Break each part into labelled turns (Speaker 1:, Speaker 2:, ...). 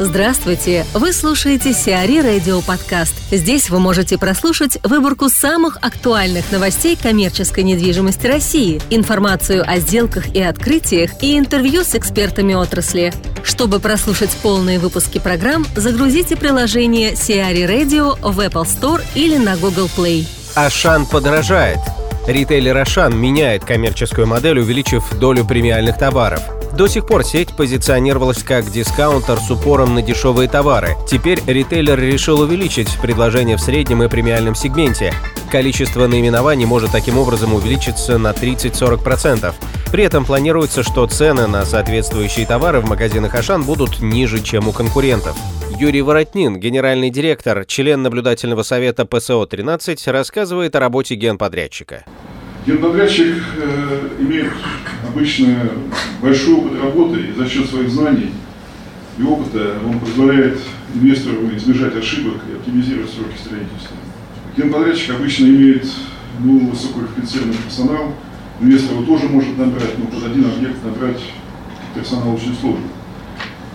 Speaker 1: Здравствуйте! Вы слушаете Сиари Радио Подкаст. Здесь вы можете прослушать выборку самых актуальных новостей коммерческой недвижимости России, информацию о сделках и открытиях и интервью с экспертами отрасли. Чтобы прослушать полные выпуски программ, загрузите приложение Сиари Radio в Apple Store или на Google Play.
Speaker 2: Ашан подорожает. Ритейлер Ашан меняет коммерческую модель, увеличив долю премиальных товаров. До сих пор сеть позиционировалась как дискаунтер с упором на дешевые товары. Теперь ритейлер решил увеличить предложение в среднем и премиальном сегменте. Количество наименований может таким образом увеличиться на 30-40%. При этом планируется, что цены на соответствующие товары в магазинах Ашан будут ниже, чем у конкурентов. Юрий Воротнин, генеральный директор, член наблюдательного совета ПСО-13, рассказывает о работе генподрядчика.
Speaker 3: Генподрядчик э, имеет обычно большой опыт работы и за счет своих знаний и опыта он позволяет инвестору избежать ошибок и оптимизировать сроки строительства. Генподрядчик обычно имеет ну, высококвалифицированный персонал, инвестор его тоже может набрать, но под один объект набрать персонал очень сложно.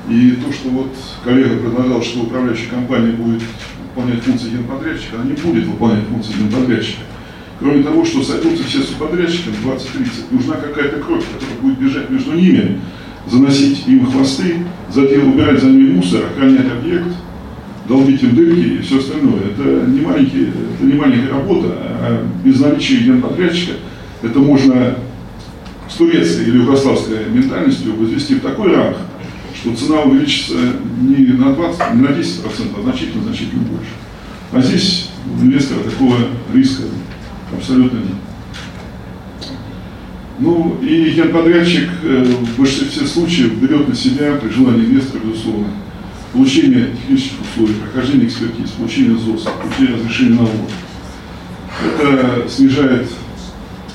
Speaker 3: И то, что вот коллега предлагал, что управляющая компания будет выполнять функции генподрядчика, она не будет выполнять функции генподрядчика. Кроме того, что сойдутся все субподрядчиками 20-30, нужна какая-то кровь, которая будет бежать между ними, заносить им хвосты, затем убирать за ними мусор, охранять объект, долбить им дырки и все остальное. Это не, маленький, это не маленькая работа, а без наличия генподрядчика это можно с турецкой или югославской ментальностью возвести в такой ранг, что цена увеличится не на 20, не на 10%, а значительно-значительно больше. А здесь у инвестора такого риска Абсолютно нет. Ну и генподрядчик э, в большинстве случаев берет на себя, при желании инвестора, безусловно, получение технических условий, прохождение экспертиз, получение ЗОС, получение разрешения на налога. Это снижает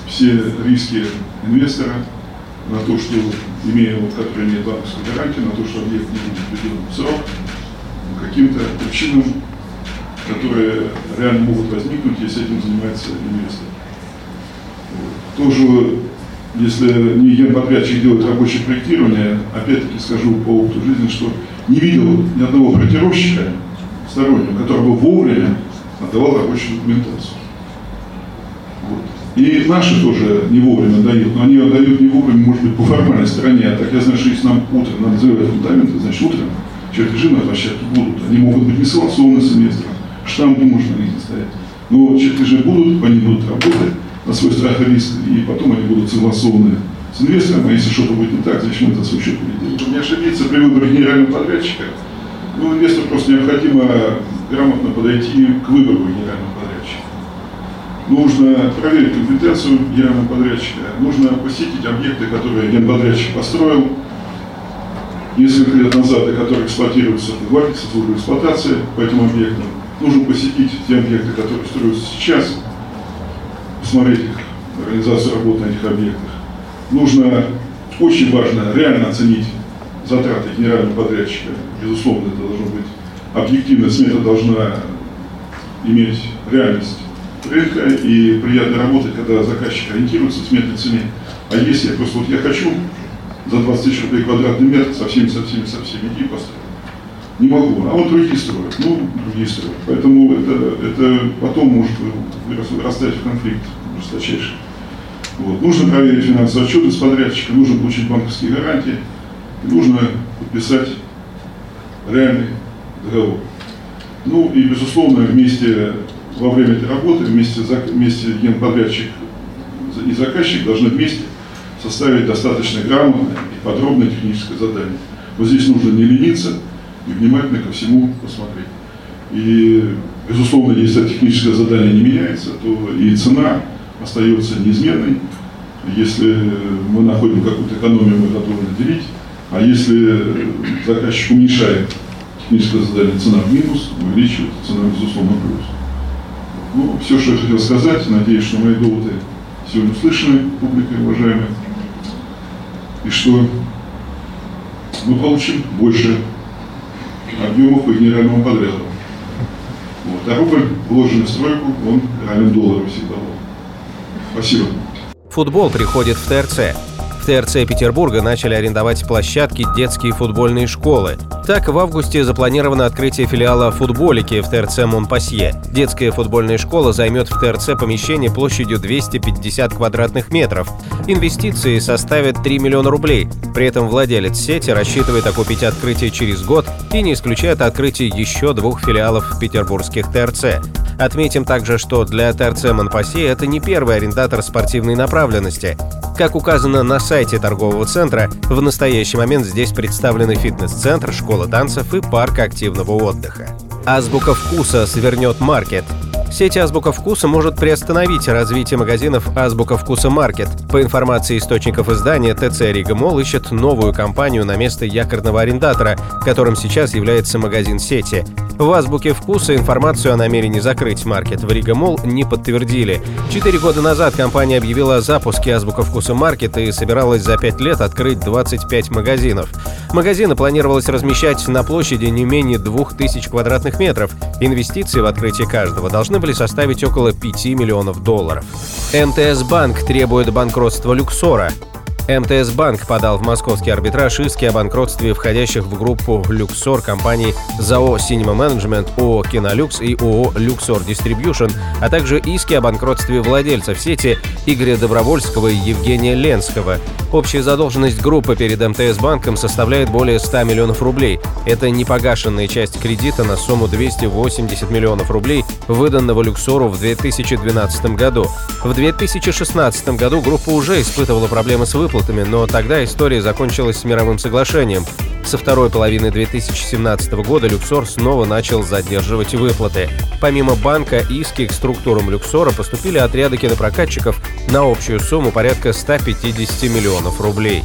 Speaker 3: все риски инвестора на то, что имея, вот, который имеет банковскую гарантию, на то, что объект не будет в срок, по каким-то причинам которые реально могут возникнуть, если этим занимается инвестор. Тоже, если не генподрядчик делает рабочее проектирование, опять-таки скажу по опыту жизни, что не видел ни одного проектировщика стороннего, который бы вовремя отдавал рабочую документацию. Вот. И наши тоже не вовремя дают, но они отдают не вовремя, может быть, по формальной стороне. А так я знаю, что если нам утром надо заливать фундаменты, значит утром чертежи на площадке будут. Они могут быть не согласованы с инвестором штампы можно них ставить. Но чертежи будут, они будут работать на свой страх и риск, и потом они будут согласованы с инвестором, а если что-то будет не так, значит мы это свой счет будем Чтобы не ошибиться при выборе генерального подрядчика, ну, инвестору просто необходимо грамотно подойти к выбору генерального подрядчика. Нужно проверить компетенцию генерального подрядчика, нужно посетить объекты, которые генподрядчик построил несколько лет назад, и которые эксплуатируются в гвардии, службы эксплуатации по этим объектам нужно посетить те объекты, которые строятся сейчас, посмотреть их, организацию работы на этих объектах. Нужно, очень важно, реально оценить затраты генерального подрядчика. Безусловно, это должно быть объективно, смета должна иметь реальность рынка и приятно работать, когда заказчик ориентируется в сметной цене. А если я просто вот я хочу за 20 тысяч рублей квадратный метр со всеми, со всеми, со всеми, иди построить не могу, а вот другие строят, ну, другие строят. Поэтому это, это потом может вырастать в конфликт жесточайший. Вот. Нужно проверить финансовый отчет из подрядчика, нужно получить банковские гарантии, нужно подписать реальный договор. Ну и, безусловно, вместе во время этой работы, вместе, вместе генподрядчик и заказчик должны вместе составить достаточно грамотное и подробное техническое задание. Вот здесь нужно не лениться, и внимательно ко всему посмотреть. И, безусловно, если техническое задание не меняется, то и цена остается неизменной. Если мы находим какую-то экономию, мы готовы наделить. А если заказчик уменьшает техническое задание, цена в минус, увеличивает, цена, безусловно, плюс. Ну, все, что я хотел сказать. Надеюсь, что мои доводы сегодня услышаны публикой, уважаемые. И что мы получим больше объемов по генеральному подряду. Вот. А рубль, вложенный в стройку, он равен доллару всегда был. Спасибо.
Speaker 2: Футбол приходит в ТРЦ. В ТРЦ Петербурга начали арендовать площадки детские футбольные школы. Так, в августе запланировано открытие филиала футболики в ТРЦ Монпасье. Детская футбольная школа займет в ТРЦ помещение площадью 250 квадратных метров. Инвестиции составят 3 миллиона рублей. При этом владелец сети рассчитывает окупить открытие через год и не исключает открытие еще двух филиалов петербургских ТРЦ. Отметим также, что для ТРЦ Монпасье это не первый арендатор спортивной направленности. Как указано на сайте торгового центра, в настоящий момент здесь представлены фитнес-центр, школа танцев и парк активного отдыха. Азбука вкуса свернет маркет. Сеть «Азбука вкуса» может приостановить развитие магазинов «Азбука вкуса Маркет». По информации источников издания, ТЦ «Рига Мол» ищет новую компанию на место якорного арендатора, которым сейчас является магазин сети. В «Азбуке вкуса» информацию о намерении закрыть маркет в Рига Мол не подтвердили. Четыре года назад компания объявила о запуске «Азбука вкуса Маркет» и собиралась за пять лет открыть 25 магазинов. Магазины планировалось размещать на площади не менее 2000 квадратных метров. Инвестиции в открытие каждого должны были составить около 5 миллионов долларов. МТС Банк требует банкротства Люксора. МТС Банк подал в московский арбитраж иски о банкротстве входящих в группу «Люксор» компаний ЗАО «Синема Менеджмент», ООО «Кинолюкс» и ООО «Люксор Дистрибьюшн», а также иски о банкротстве владельцев сети Игоря Добровольского и Евгения Ленского. Общая задолженность группы перед МТС Банком составляет более 100 миллионов рублей. Это непогашенная часть кредита на сумму 280 миллионов рублей, выданного Люксору в 2012 году. В 2016 году группа уже испытывала проблемы с выплатами, но тогда история закончилась мировым соглашением. Со второй половины 2017 года Люксор снова начал задерживать выплаты. Помимо банка, иски к структурам Люксора поступили отряды кинопрокатчиков на общую сумму порядка 150 миллионов рублей.